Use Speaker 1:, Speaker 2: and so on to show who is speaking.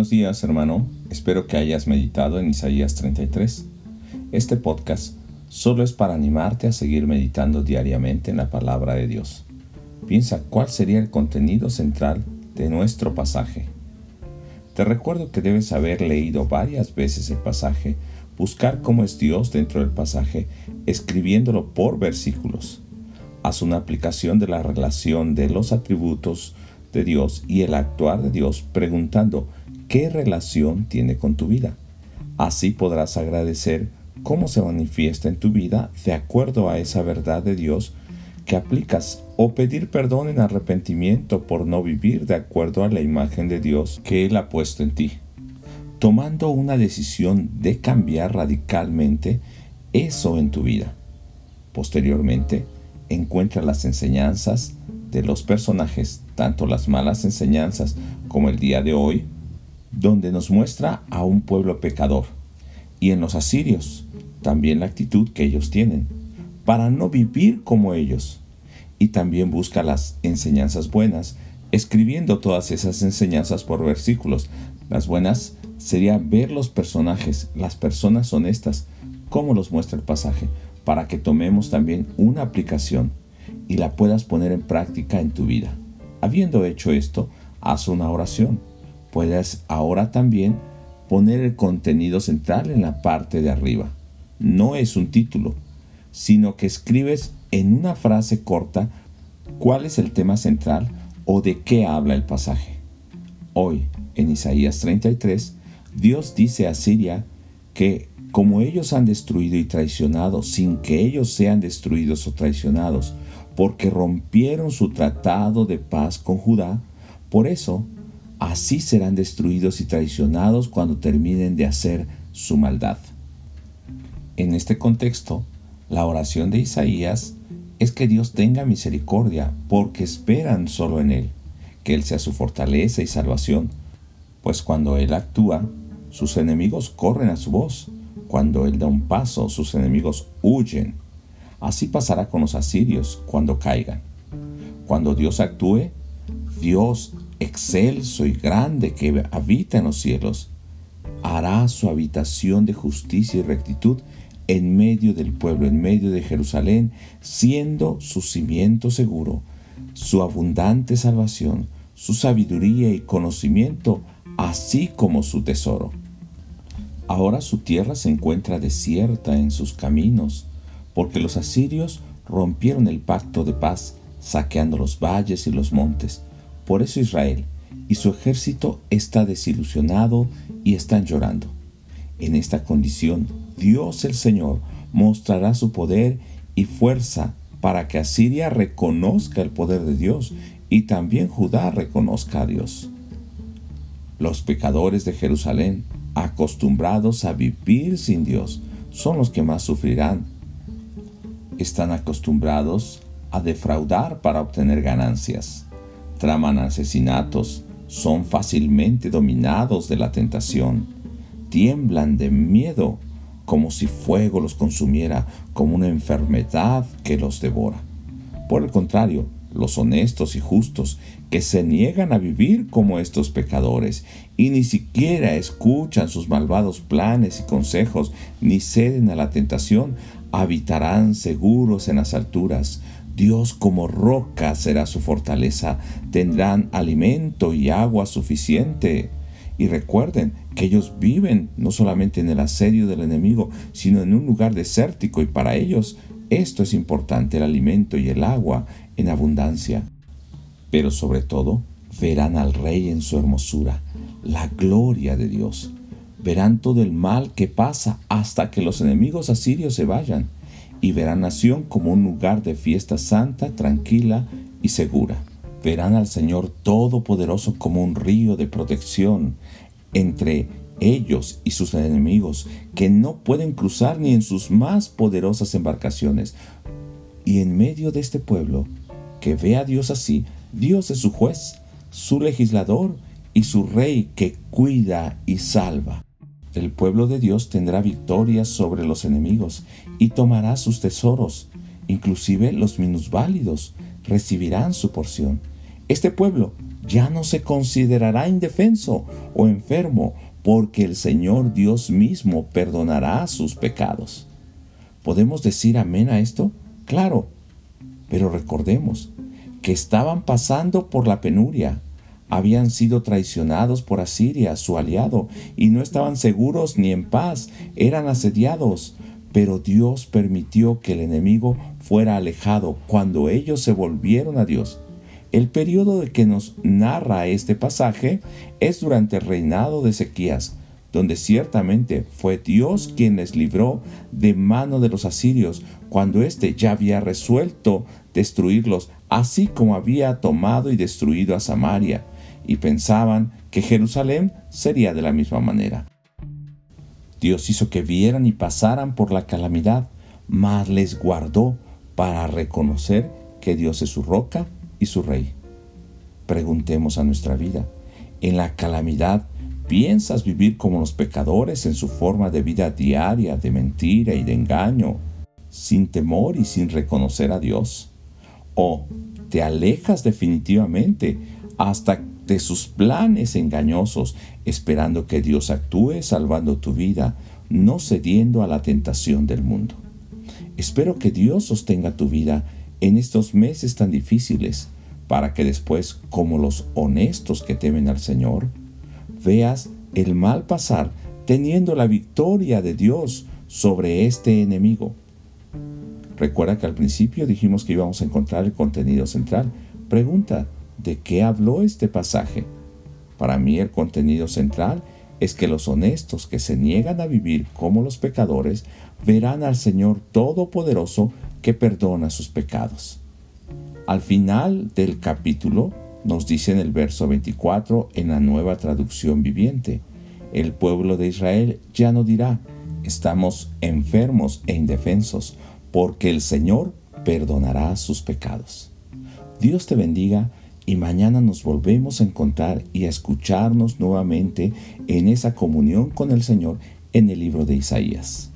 Speaker 1: Buenos días hermano, espero que hayas meditado en Isaías 33. Este podcast solo es para animarte a seguir meditando diariamente en la palabra de Dios. Piensa cuál sería el contenido central de nuestro pasaje. Te recuerdo que debes haber leído varias veces el pasaje, buscar cómo es Dios dentro del pasaje, escribiéndolo por versículos. Haz una aplicación de la relación de los atributos de Dios y el actuar de Dios preguntando qué relación tiene con tu vida. Así podrás agradecer cómo se manifiesta en tu vida de acuerdo a esa verdad de Dios que aplicas o pedir perdón en arrepentimiento por no vivir de acuerdo a la imagen de Dios que Él ha puesto en ti. Tomando una decisión de cambiar radicalmente eso en tu vida. Posteriormente, encuentra las enseñanzas de los personajes, tanto las malas enseñanzas como el día de hoy, donde nos muestra a un pueblo pecador, y en los asirios también la actitud que ellos tienen, para no vivir como ellos, y también busca las enseñanzas buenas, escribiendo todas esas enseñanzas por versículos. Las buenas sería ver los personajes, las personas honestas, como los muestra el pasaje, para que tomemos también una aplicación y la puedas poner en práctica en tu vida. Habiendo hecho esto, haz una oración puedes ahora también poner el contenido central en la parte de arriba. No es un título, sino que escribes en una frase corta cuál es el tema central o de qué habla el pasaje. Hoy, en Isaías 33, Dios dice a Siria que como ellos han destruido y traicionado sin que ellos sean destruidos o traicionados, porque rompieron su tratado de paz con Judá, por eso así serán destruidos y traicionados cuando terminen de hacer su maldad. En este contexto, la oración de Isaías es que Dios tenga misericordia porque esperan solo en Él, que Él sea su fortaleza y salvación, pues cuando Él actúa, sus enemigos corren a su voz, cuando Él da un paso, sus enemigos huyen. Así pasará con los asirios cuando caigan. Cuando Dios actúe, Dios excelso y grande que habita en los cielos, hará su habitación de justicia y rectitud en medio del pueblo, en medio de Jerusalén, siendo su cimiento seguro, su abundante salvación, su sabiduría y conocimiento, así como su tesoro. Ahora su tierra se encuentra desierta en sus caminos, porque los asirios rompieron el pacto de paz, saqueando los valles y los montes, por eso Israel y su ejército está desilusionado y están llorando. En esta condición, Dios el Señor mostrará su poder y fuerza para que Asiria reconozca el poder de Dios y también Judá reconozca a Dios. Los pecadores de Jerusalén, acostumbrados a vivir sin Dios, son los que más sufrirán. Están acostumbrados a defraudar para obtener ganancias traman asesinatos, son fácilmente dominados de la tentación, tiemblan de miedo como si fuego los consumiera, como una enfermedad que los devora. Por el contrario, los honestos y justos, que se niegan a vivir como estos pecadores y ni siquiera escuchan sus malvados planes y consejos, ni ceden a la tentación, habitarán seguros en las alturas, Dios como roca será su fortaleza. Tendrán alimento y agua suficiente. Y recuerden que ellos viven no solamente en el asedio del enemigo, sino en un lugar desértico y para ellos esto es importante, el alimento y el agua en abundancia. Pero sobre todo, verán al Rey en su hermosura, la gloria de Dios. Verán todo el mal que pasa hasta que los enemigos asirios se vayan y verán nación como un lugar de fiesta santa, tranquila y segura. Verán al Señor Todopoderoso como un río de protección entre ellos y sus enemigos, que no pueden cruzar ni en sus más poderosas embarcaciones. Y en medio de este pueblo, que ve a Dios así, Dios es su juez, su legislador y su rey que cuida y salva. El pueblo de Dios tendrá victorias sobre los enemigos y tomará sus tesoros. Inclusive los minusválidos recibirán su porción. Este pueblo ya no se considerará indefenso o enfermo, porque el Señor Dios mismo perdonará sus pecados. ¿Podemos decir amén a esto? Claro, pero recordemos que estaban pasando por la penuria, habían sido traicionados por Asiria, su aliado, y no estaban seguros ni en paz, eran asediados, pero Dios permitió que el enemigo fuera alejado cuando ellos se volvieron a Dios. El periodo de que nos narra este pasaje es durante el reinado de Ezequías, donde ciertamente fue Dios quien les libró de mano de los asirios, cuando éste ya había resuelto destruirlos, así como había tomado y destruido a Samaria, y pensaban que Jerusalén sería de la misma manera. Dios hizo que vieran y pasaran por la calamidad, mas les guardó para reconocer que Dios es su roca y su rey. Preguntemos a nuestra vida, ¿en la calamidad piensas vivir como los pecadores en su forma de vida diaria de mentira y de engaño, sin temor y sin reconocer a Dios? ¿O te alejas definitivamente hasta de sus planes engañosos, esperando que Dios actúe salvando tu vida, no cediendo a la tentación del mundo? Espero que Dios sostenga tu vida en estos meses tan difíciles, para que después, como los honestos que temen al Señor, veas el mal pasar teniendo la victoria de Dios sobre este enemigo. Recuerda que al principio dijimos que íbamos a encontrar el contenido central. Pregunta, ¿de qué habló este pasaje? Para mí el contenido central es que los honestos que se niegan a vivir como los pecadores verán al Señor Todopoderoso que perdona sus pecados. Al final del capítulo nos dice en el verso 24 en la nueva traducción viviente, el pueblo de Israel ya no dirá, estamos enfermos e indefensos, porque el Señor perdonará sus pecados. Dios te bendiga y mañana nos volvemos a encontrar y a escucharnos nuevamente en esa comunión con el Señor en el libro de Isaías.